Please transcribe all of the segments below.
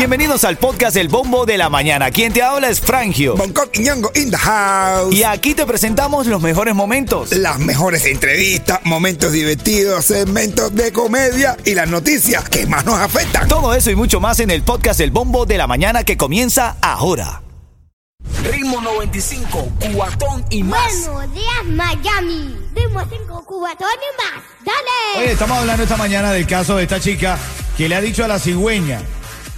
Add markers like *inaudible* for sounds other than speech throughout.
Bienvenidos al podcast El Bombo de la Mañana. Quien te habla es Frangio. Bangkok y Ñongo in the house. Y aquí te presentamos los mejores momentos. Las mejores entrevistas, momentos divertidos, segmentos de comedia y las noticias que más nos afectan. Todo eso y mucho más en el podcast El Bombo de la Mañana que comienza ahora. Ritmo 95, Cubatón y más. Buenos días, Miami. Ritmo 5, Cubatón y más. Dale. Oye, estamos hablando esta mañana del caso de esta chica que le ha dicho a la cigüeña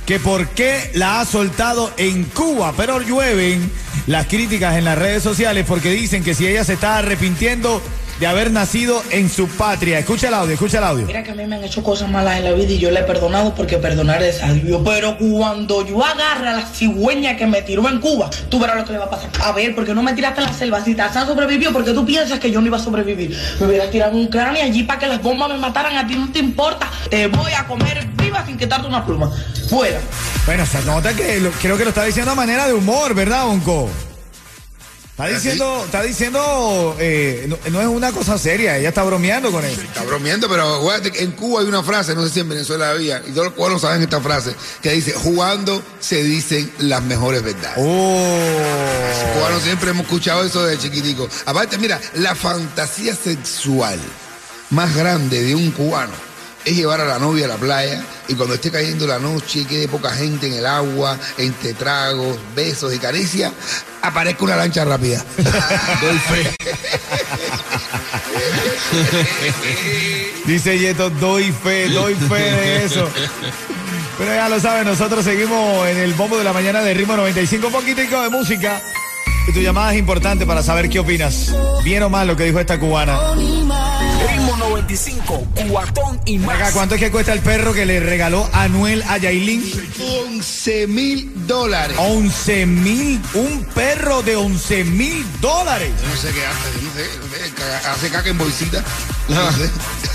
que por qué la ha soltado en Cuba, pero llueven las críticas en las redes sociales porque dicen que si ella se está arrepintiendo de haber nacido en su patria. Escucha el audio, escucha el audio. Mira que a mí me han hecho cosas malas en la vida y yo le he perdonado porque perdonar es a Dios. Pero cuando yo agarre a la cigüeña que me tiró en Cuba, tú verás lo que le va a pasar. A ver, porque no me tiraste en la selva. Si Tarzán sobrevivió, porque tú piensas que yo no iba a sobrevivir. Me hubieras tirado un cráneo allí para que las bombas me mataran. A ti no te importa. Te voy a comer viva sin quitarte una pluma. Fuera. Bueno, se nota que lo- creo que lo está diciendo a manera de humor, ¿verdad, Bonco? Está diciendo, está diciendo, eh, no, no es una cosa seria, ella está bromeando con eso. Está bromeando, pero en Cuba hay una frase, no sé si en Venezuela había, y todos los cubanos saben esta frase, que dice, jugando se dicen las mejores verdades. Los Oh. cubanos siempre hemos escuchado eso de chiquitico. Aparte, mira, la fantasía sexual más grande de un cubano es llevar a la novia a la playa y cuando esté cayendo la noche y quede poca gente en el agua, entre tragos, besos y caricias, aparezca una lancha rápida. Fe. Dice Yeto, doy fe, doy fe de eso. Pero ya lo saben, nosotros seguimos en el bombo de la mañana de ritmo 95, un poquitico de música. Y tu llamada es importante para saber qué opinas. Bien o mal lo que dijo esta cubana. Ritmo 95, Cubatón y Acá, más. ¿cuánto es que cuesta el perro que le regaló Anuel a Yailin? 11 mil dólares. 11 mil, un perro de 11 mil dólares. Yo no sé qué hace, yo no sé, no sé, caga- hace caca en bolsita. *laughs* No sé.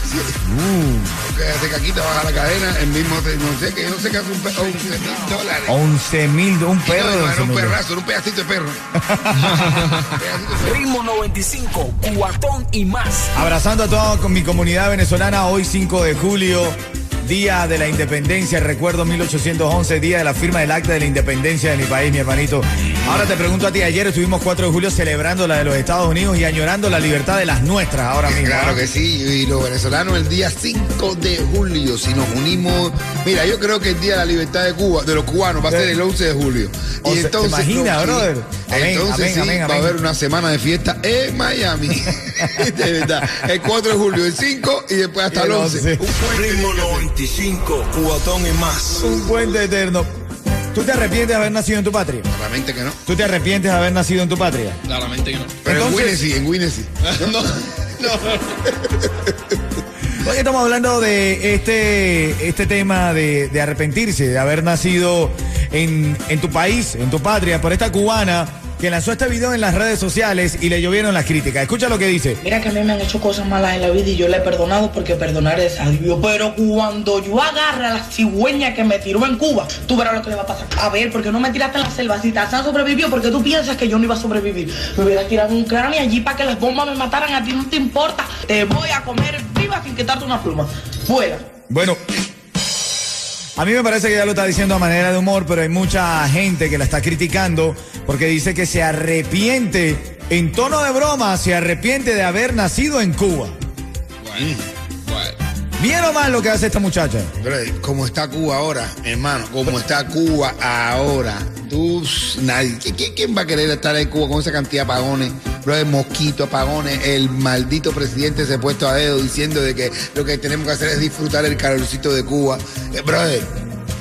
Hace caquita, baja la cadena, el mismo, no sé, que yo no sé qué hace un perro, 11 mil dólares. 11 mil, un perro no, de no, 11 era un perrazo, era un pedacito de perro. Pedacito de perro. Ritmo 95, Cubatón y más. Abrazando a toda con mi comunidad venezolana, hoy 5 de julio, Día de la Independencia, recuerdo 1811, día de la firma del acta de la independencia de mi país, mi hermanito. Ahora te pregunto a ti, ayer estuvimos 4 de julio celebrando la de los Estados Unidos y añorando la libertad de las nuestras ahora mismo. Claro ¿ah? que sí, y los venezolanos el día 5 de julio, si nos unimos, mira, yo creo que el día de la libertad de Cuba, de los cubanos, va a ser el 11 de julio. O sea, ¿te imaginas, brother? Amén, entonces amén, sí, amén, va a haber una semana de fiesta en Miami. *laughs* de verdad, el 4 de julio, el 5 y después hasta Y el el 11. 11. Un puente hacer. 95, cubatón y más. Un puente eterno. ¿Tú te arrepientes de haber nacido en tu patria? Claramente que no. ¿Tú te arrepientes de haber nacido en tu patria? Claramente que no. Pero en Entonces- Winnesy, en Winnesy. *laughs* No, *laughs* Hoy estamos hablando de este, este tema de, de arrepentirse, de haber nacido en, en tu país, en tu patria, por esta cubana que lanzó este video en las redes sociales y le llovieron las críticas. Escucha lo que dice. Mira que a mí me han hecho cosas malas en la vida y yo le he perdonado porque perdonar es a Dios. Pero cuando yo agarre a la cigüeña que me tiró en Cuba, tú verás lo que le va a pasar. A ver, porque no me tiraste en la selva. Si Tarzán sobrevivió, porque tú piensas que yo no iba a sobrevivir. Me hubieras tirado un cráneo allí para que las bombas me mataran. A ti no te importa. Te voy a comer viva sin quitarte una pluma. Fuera. Bueno, a mí me parece que ya lo está diciendo a manera de humor, pero hay mucha gente que la está criticando porque dice que se arrepiente, en tono de broma, se arrepiente de haber nacido en Cuba. ¿Bien o mal lo que hace esta muchacha? Pero, como está Cuba ahora, hermano, como está Cuba ahora, tú, nadie, ¿qui- qui- ¿quién va a querer estar en Cuba con esa cantidad de apagones? Bro, de mosquito, apagones, el maldito presidente se ha puesto a dedo diciendo de que lo que tenemos que hacer es disfrutar el calorcito de Cuba. Eh, brother,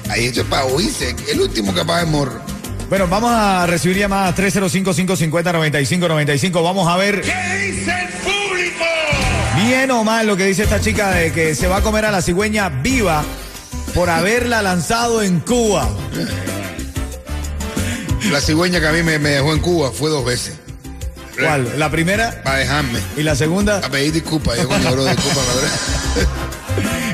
ahí esto es para oírse, el último que apaga el morro. Bueno, vamos a recibir llamadas 305-550-9595. Vamos a ver. ¿Qué dice el público? Bien o mal lo que dice esta chica de que se va a comer a la cigüeña viva por haberla lanzado en Cuba. La cigüeña que a mí me, me dejó en Cuba fue dos veces. ¿Cuál? La primera Para dejarme. y la segunda. A pedir disculpas. Yo coño, bro, disculpa, la verdad.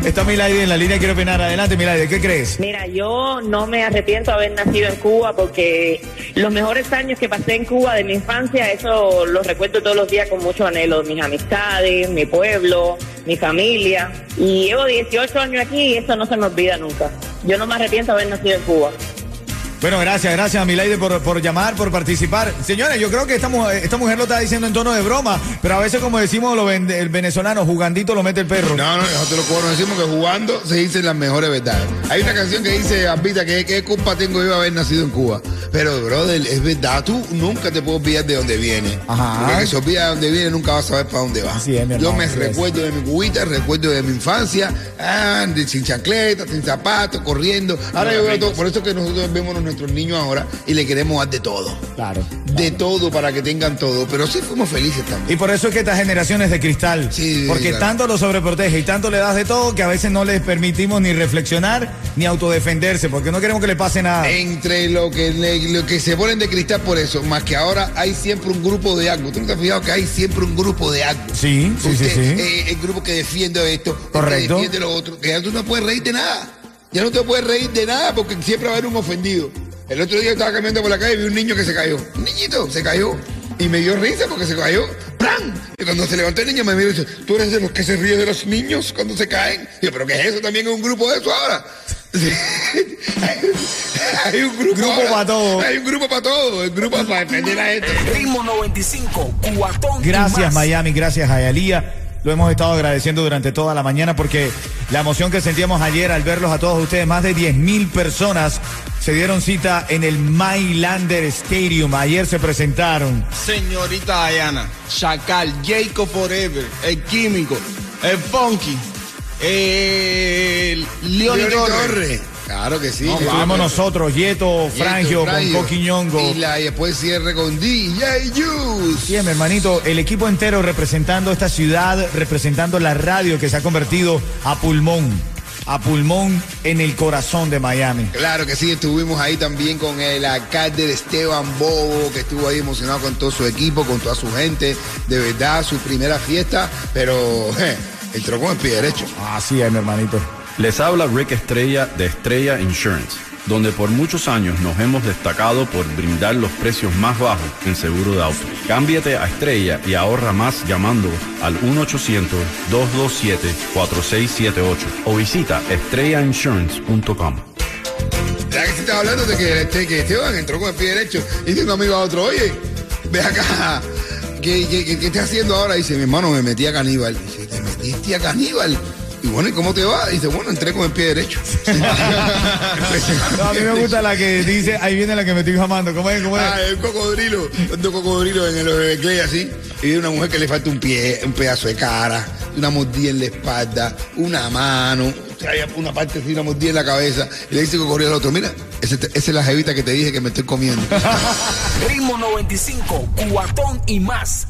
*laughs* Está Milady en la línea, quiero opinar. Adelante, Milady, ¿qué crees? Mira, yo no me arrepiento de haber nacido en Cuba porque los mejores años que pasé en Cuba de mi infancia, eso los recuerdo todos los días con mucho anhelo. Mis amistades, mi pueblo, mi familia. Y llevo 18 años aquí y eso no se me olvida nunca. Yo no me arrepiento de haber nacido en Cuba. Bueno, gracias, gracias a Milady por, por llamar, por participar. Señores, yo creo que esta, mu- esta mujer lo está diciendo en tono de broma, pero a veces como decimos los el venezolano, jugandito lo mete el perro. No, no, nosotros los decimos que jugando se dicen las mejores verdades. Hay una canción que dice, Ambita, que qué culpa tengo yo de haber nacido en Cuba. Pero, brother, es verdad, tú nunca te puedes olvidar de dónde viene. Ajá. Porque que se olvida de dónde viene nunca va a saber para dónde va. Así es, mi yo me es. recuerdo de mi cubita, recuerdo de mi infancia, ah, sin chancletas, sin zapatos, corriendo. Ahora yo veo todo, por eso es que nosotros vemos a nuestros niños ahora y le queremos dar de todo. Claro. De todo para que tengan todo. Pero sí fuimos felices también. Y por eso es que esta generación es de cristal. Sí, porque claro. tanto lo sobreprotege y tanto le das de todo que a veces no les permitimos ni reflexionar ni autodefenderse, porque no queremos que le pase nada. Entre lo que, le- lo que se ponen de cristal por eso, más que ahora hay siempre un grupo de algo. ¿Tú no te has fijado que hay siempre un grupo de algo? Sí, sí, sí, Usted, sí. eh, el grupo que defiende esto, el Correcto. que defiende lo otro, que ya tú no puedes reír de nada. Ya no te puedes reír de nada porque siempre va a haber un ofendido. El otro día estaba caminando por la calle y vi un niño que se cayó. Un niñito se cayó. Y me dio risa porque se cayó. ¡Pran! Y cuando se levantó el niño me miró y dice, ¿tú eres de los que se ríe de los niños cuando se caen? Y yo, ¿pero qué es eso? ¿También es un grupo de eso ahora? *laughs* hay un grupo, Grupo ahora. pa' todo. Hay un grupo para todo. El grupo para defender a esto. Ritmo 95, cuatón y Gracias más. Miami, gracias Ayalía. Lo hemos estado agradeciendo durante toda la mañana porque la emoción que sentíamos ayer al verlos a todos ustedes, más de 10 mil personas se dieron cita en el Mylander Stadium. Ayer se presentaron. Señorita Diana, Chacal, Jacob Forever, el Químico, el Funky, el Leoni Torres. Claro que sí. Estuvimos nosotros, Yeto, Frangio, con Coquiñongo. Y, la, y después cierre con DJ Juice. Bien, mi hermanito, el equipo entero representando esta ciudad, representando la radio que se ha convertido a pulmón, a pulmón en el corazón de Miami. Claro que sí, estuvimos ahí también con el alcalde de Esteban Bobo, que estuvo ahí emocionado con todo su equipo, con toda su gente. De verdad, su primera fiesta, pero *laughs* eh, entró con el pie derecho. Así es, mi hermanito. Les habla Rick Estrella de Estrella Insurance, donde por muchos años nos hemos destacado por brindar los precios más bajos en seguro de auto. Cámbiate a Estrella y ahorra más llamando al 1-800-227-4678 o visita estrellainsurance.com. Ya que se estaba hablando de que, este- que Esteban entró con el pie derecho, y dice un amigo a otro, oye, ve acá, ¿qué, qué, qué- qué estás haciendo ahora? Dice, mi hermano, me metí a caníbal. Dice, ¿te metiste a caníbal? Y bueno, ¿y cómo te va? Dice, bueno, entré con el pie derecho. No, a mí me gusta la que dice, ahí viene la que me estoy llamando. ¿Cómo es? ¿Cómo es? Ah, un cocodrilo, un cocodrilo en el Everglades así. Y de una mujer que le falta un pie, un pedazo de cara, una mordida en la espalda, una mano, una parte así, una mordida en la cabeza. Y le dice el cocodrilo al otro, mira, esa es la jevita que te dije que me estoy comiendo. *laughs* Ritmo 95, cuatón y más.